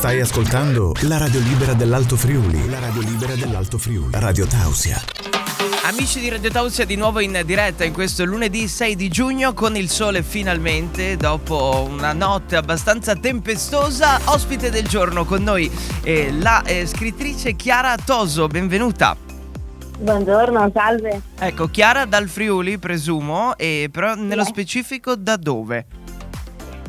Stai ascoltando la radio libera dell'Alto Friuli. La radio libera dell'Alto Friuli. Radio Tausia. Amici di Radio Tausia di nuovo in diretta in questo lunedì 6 di giugno con il sole finalmente dopo una notte abbastanza tempestosa. Ospite del giorno con noi eh, la eh, scrittrice Chiara Toso, benvenuta. Buongiorno, salve. Ecco, Chiara dal Friuli presumo, e però nello Sì. specifico da dove?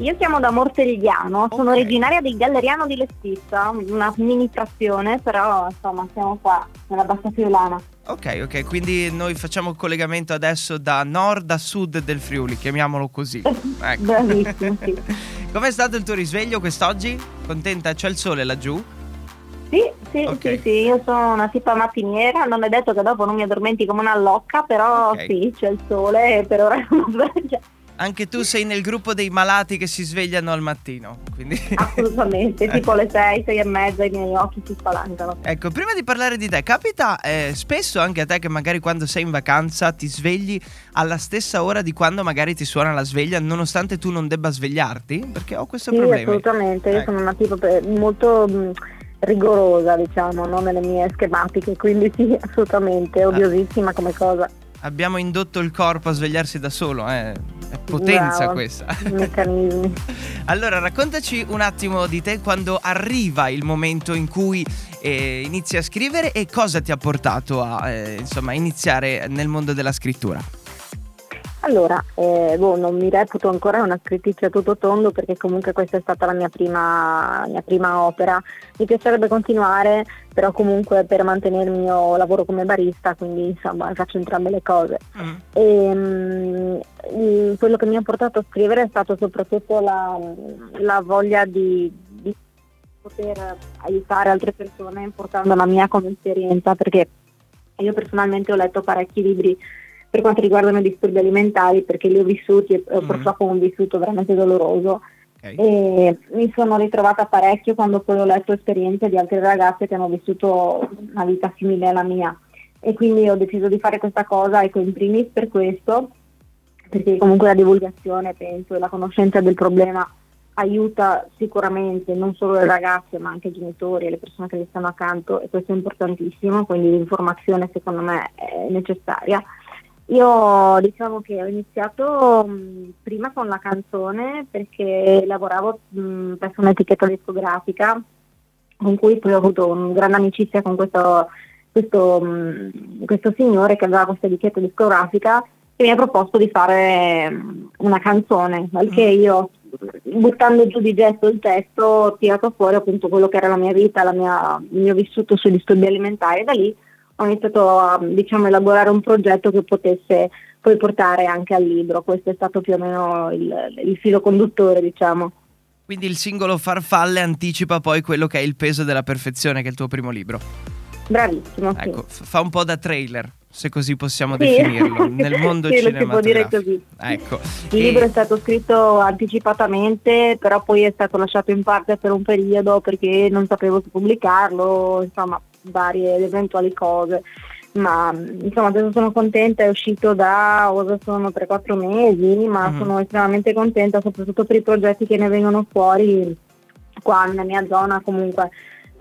Io chiamo da Morseligliano, sono Ok. originaria di Galleriano di Lestizza, una mini frazione, però insomma siamo qua nella Bassa Friulana. Ok, ok, quindi noi facciamo il collegamento adesso da nord a sud del Friuli, chiamiamolo così. Ecco. Bravissimo, sì. Com'è stato il tuo risveglio quest'oggi? Contenta? C'è il sole laggiù? Sì, sì, Ok. sì, sì, io sono una tipa mattiniera, non è detto che dopo non mi addormenti come una locca, però Ok. sì, c'è il sole e per ora sono sveglia. Anche tu sei nel gruppo dei malati che si svegliano al mattino, quindi... Assolutamente, tipo le 6, 6 e mezza i miei occhi si spalancano. Ecco, prima di parlare di te, capita eh, spesso anche a te che magari quando sei in vacanza ti svegli alla stessa ora di quando magari ti suona la sveglia, nonostante tu non debba svegliarti? Perché ho questo Sì, problema. assolutamente, io Ecco. sono una tipo pe- molto mh, rigorosa, diciamo, no? nelle mie schematiche, quindi sì, assolutamente, odiosissima come cosa. Abbiamo indotto il corpo a svegliarsi da solo, eh. È potenza Brava. questa. Meccanismi. Allora, raccontaci un attimo di te quando arriva il momento in cui eh, inizi a scrivere e cosa ti ha portato a eh, insomma, iniziare nel mondo della scrittura. Allora, eh, boh, non mi reputo ancora una scrittrice a tutto tondo perché comunque questa è stata la mia prima, mia prima opera. Mi piacerebbe continuare, però comunque per mantenere il mio lavoro come barista, quindi insomma faccio entrambe le cose. E, mm, il- quello che mi ha portato a scrivere è stato soprattutto la, la voglia di, di poter aiutare altre persone portando la mia come esperienza, perché io personalmente ho letto parecchi libri per quanto riguardano i disturbi alimentari, perché li ho vissuti e ho Mhm. purtroppo un vissuto veramente doloroso Ok. e mi sono ritrovata parecchio quando poi ho letto esperienze di altre ragazze che hanno vissuto una vita simile alla mia e quindi ho deciso di fare questa cosa ecco in primis per questo perché comunque la divulgazione penso e la conoscenza del problema aiuta sicuramente non solo le ragazze ma anche i genitori e le persone che gli stanno accanto e questo è importantissimo quindi l'informazione secondo me è necessaria io diciamo che ho iniziato mh, prima con la canzone perché lavoravo mh, presso un'etichetta discografica con cui poi ho avuto una grande amicizia con questo, questo, mh, questo signore che aveva questa etichetta discografica che mi ha proposto di fare una canzone, al che io buttando giù di gesto il testo ho tirato fuori appunto quello che era la mia vita, la mia- il mio vissuto sui disturbi alimentari e da lì ho iniziato a diciamo, elaborare un progetto che potesse poi portare anche al libro. Questo è stato più o meno il, il filo conduttore, diciamo. Quindi il singolo Farfalle anticipa poi quello che è il peso della perfezione, che è il tuo primo libro. Bravissimo. sì. Ecco, f- fa un po' da trailer, se così possiamo Sì. definirlo, nel mondo Sì, lo si può dire cinematografico. così. Ecco. Il E- libro è stato scritto anticipatamente, però poi è stato lasciato in parte per un periodo perché non sapevo se pubblicarlo, insomma, varie ed eventuali cose. Ma insomma adesso sono contenta, è uscito da ora sono 3-4 mesi, ma Mhm. sono estremamente contenta soprattutto per i progetti che ne vengono fuori qua nella mia zona comunque.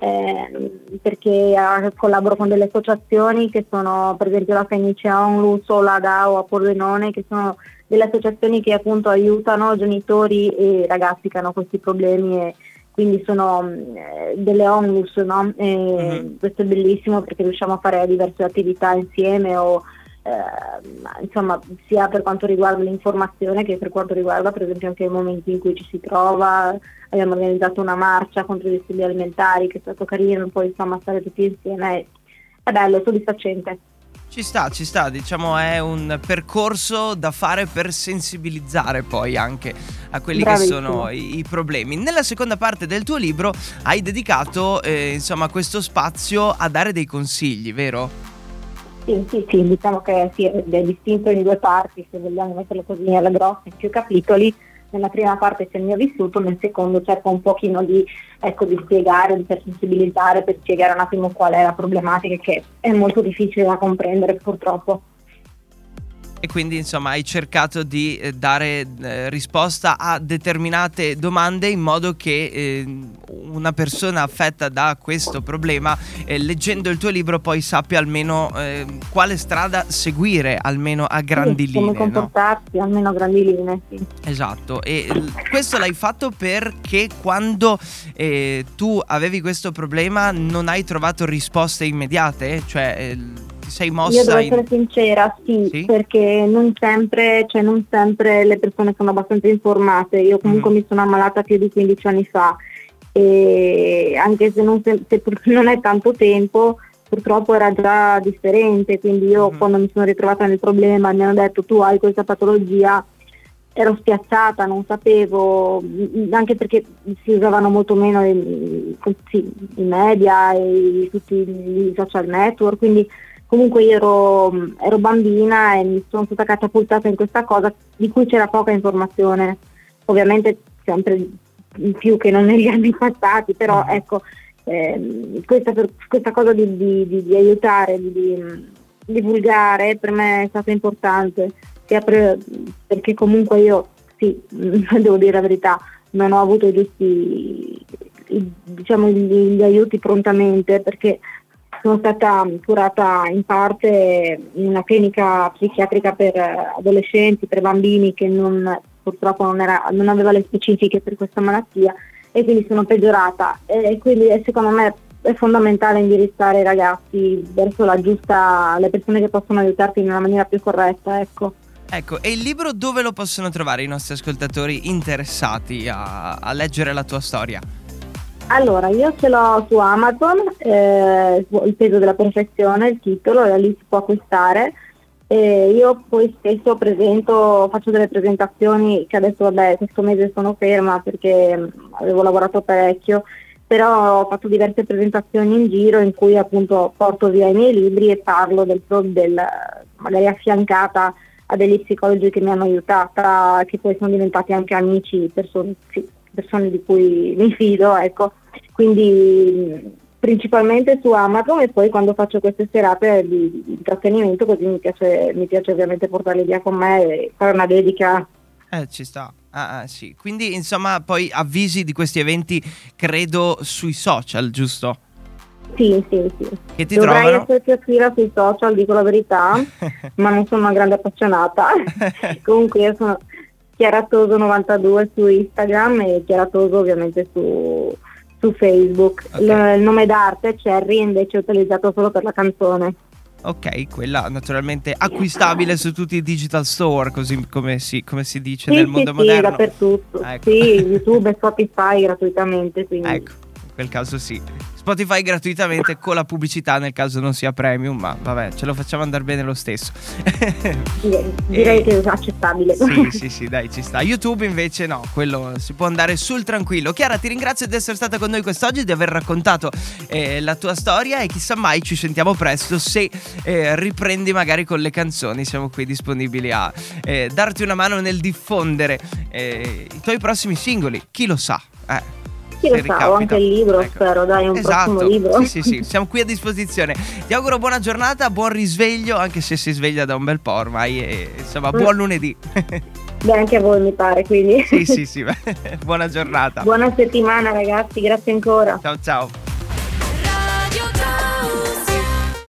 eh, perché eh, collaboro con delle associazioni che sono per esempio la Fenice Onlus o la DAO a Pordenone che sono delle associazioni che appunto aiutano genitori e ragazzi che hanno questi problemi e quindi sono mh, eh, delle onlus, no? E Mhm. Questo è bellissimo perché riusciamo a fare diverse attività insieme o eh, ma, insomma sia per quanto riguarda l'informazione che per quanto riguarda per esempio anche i momenti in cui ci si trova. Abbiamo organizzato una marcia contro i disturbi alimentari che è stato carino, poi insomma stare tutti insieme è, è bello, è soddisfacente. Ci sta, ci sta, diciamo è un percorso da fare per sensibilizzare poi anche a quelli Bravissimo. che sono i, i problemi. Nella seconda parte del tuo libro hai dedicato eh, insomma questo spazio a dare dei consigli, vero? Sì, sì, sì, diciamo che sì, è distinto in due parti, se vogliamo metterlo così alla grossa, in più capitoli. Nella prima parte c'è il mio vissuto, nel secondo cerco un pochino di, ecco, di spiegare, di sensibilizzare, per spiegare un attimo qual è la problematica che è molto difficile da comprendere purtroppo. E quindi insomma hai cercato di eh, dare eh, risposta a determinate domande in modo che eh, una persona affetta da questo problema, eh, leggendo il tuo libro, poi sappia almeno eh, quale strada seguire, almeno a grandi sì, linee. Come comportarsi, no? almeno a grandi linee, sì. Esatto, e questo l'hai fatto perché quando tu avevi questo problema non hai trovato risposte immediate? Cioè sei mossa Io devo essere in... sincera, sì, sì, perché non sempre, cioè non sempre le persone sono abbastanza informate. Io comunque mm. mi sono ammalata più di 15 anni fa e anche se non, se, se non è tanto tempo, purtroppo era già differente, quindi io mm. quando mi sono ritrovata nel problema mi hanno detto tu hai questa patologia, ero spiazzata, non sapevo, anche perché si usavano molto meno i, i, i media e tutti i social network, quindi comunque io ero, ero, bambina e mi sono stata catapultata in questa cosa di cui c'era poca informazione, ovviamente sempre più che non negli anni passati, però mm-hmm. ecco, eh, questa, questa, cosa di, di, di aiutare, di, di, divulgare per me è stata importante, sia per, perché comunque io, sì, devo dire la verità, non ho avuto giusti, diciamo, gli, gli aiuti prontamente perché sono stata curata in parte in una clinica psichiatrica per adolescenti, per bambini che non, purtroppo non, era, non, aveva le specifiche per questa malattia e quindi sono peggiorata e quindi secondo me è fondamentale indirizzare i ragazzi verso la giusta, le persone che possono aiutarti in una maniera più corretta. Ecco. Ecco, e il libro dove lo possono trovare i nostri ascoltatori interessati a, a leggere la tua storia? Allora, io ce l'ho su Amazon, eh, il peso della perfezione, il titolo, da lì si può acquistare. E io poi spesso presento, faccio delle presentazioni che adesso vabbè questo mese sono ferma perché mm, avevo lavorato parecchio, però ho fatto diverse presentazioni in giro in cui appunto porto via i miei libri e parlo del, del magari affiancata a degli psicologi che mi hanno aiutata, che poi sono diventati anche amici, persone, sì, persone di cui mi fido, ecco. Quindi principalmente su Amazon e poi quando faccio queste serate di, di intrattenimento così mi piace, mi piace ovviamente portarle via con me e fare una dedica. Eh, ci sta. Ah, ah, sì. Quindi insomma poi avvisi di questi eventi credo sui social, giusto? Sì, sì, sì. Che ti Dovrei trovano? essere più attiva sui social, dico la verità, ma non sono una grande appassionata. Comunque io sono Chiaratoso92 su Instagram e Chiaratoso ovviamente su, su Facebook. Okay. L- il nome d'arte Cherry invece è utilizzato solo per la canzone. Ok, quella naturalmente acquistabile su tutti i digital store, così come si, come si dice sì, nel mondo sì, moderno. Sì, dappertutto. Ecco. Sì, YouTube e Spotify gratuitamente. Quindi. Ecco, quel caso sì. Spotify gratuitamente con la pubblicità nel caso non sia premium, ma vabbè, ce lo facciamo andare bene lo stesso. Direi e... che è accettabile. Sì, sì, sì, dai, ci sta. YouTube invece no, quello si può andare sul tranquillo. Chiara, ti ringrazio di essere stata con noi quest'oggi, di aver raccontato eh, la tua storia e chissà mai ci sentiamo presto se eh, riprendi magari con le canzoni. Siamo qui disponibili a eh, darti una mano nel diffondere eh, i tuoi prossimi singoli. Chi lo sa? Eh. Chi lo sa, ho anche il libro, ecco. spero, dai, un esatto. prossimo libro. Sì, sì, sì, siamo qui a disposizione. Ti auguro buona giornata, buon risveglio, anche se si sveglia da un bel po' ormai, e, insomma, buon lunedì. Beh, anche a voi mi pare, quindi. Sì, sì, sì, buona giornata. Buona settimana ragazzi, grazie ancora. Ciao, ciao.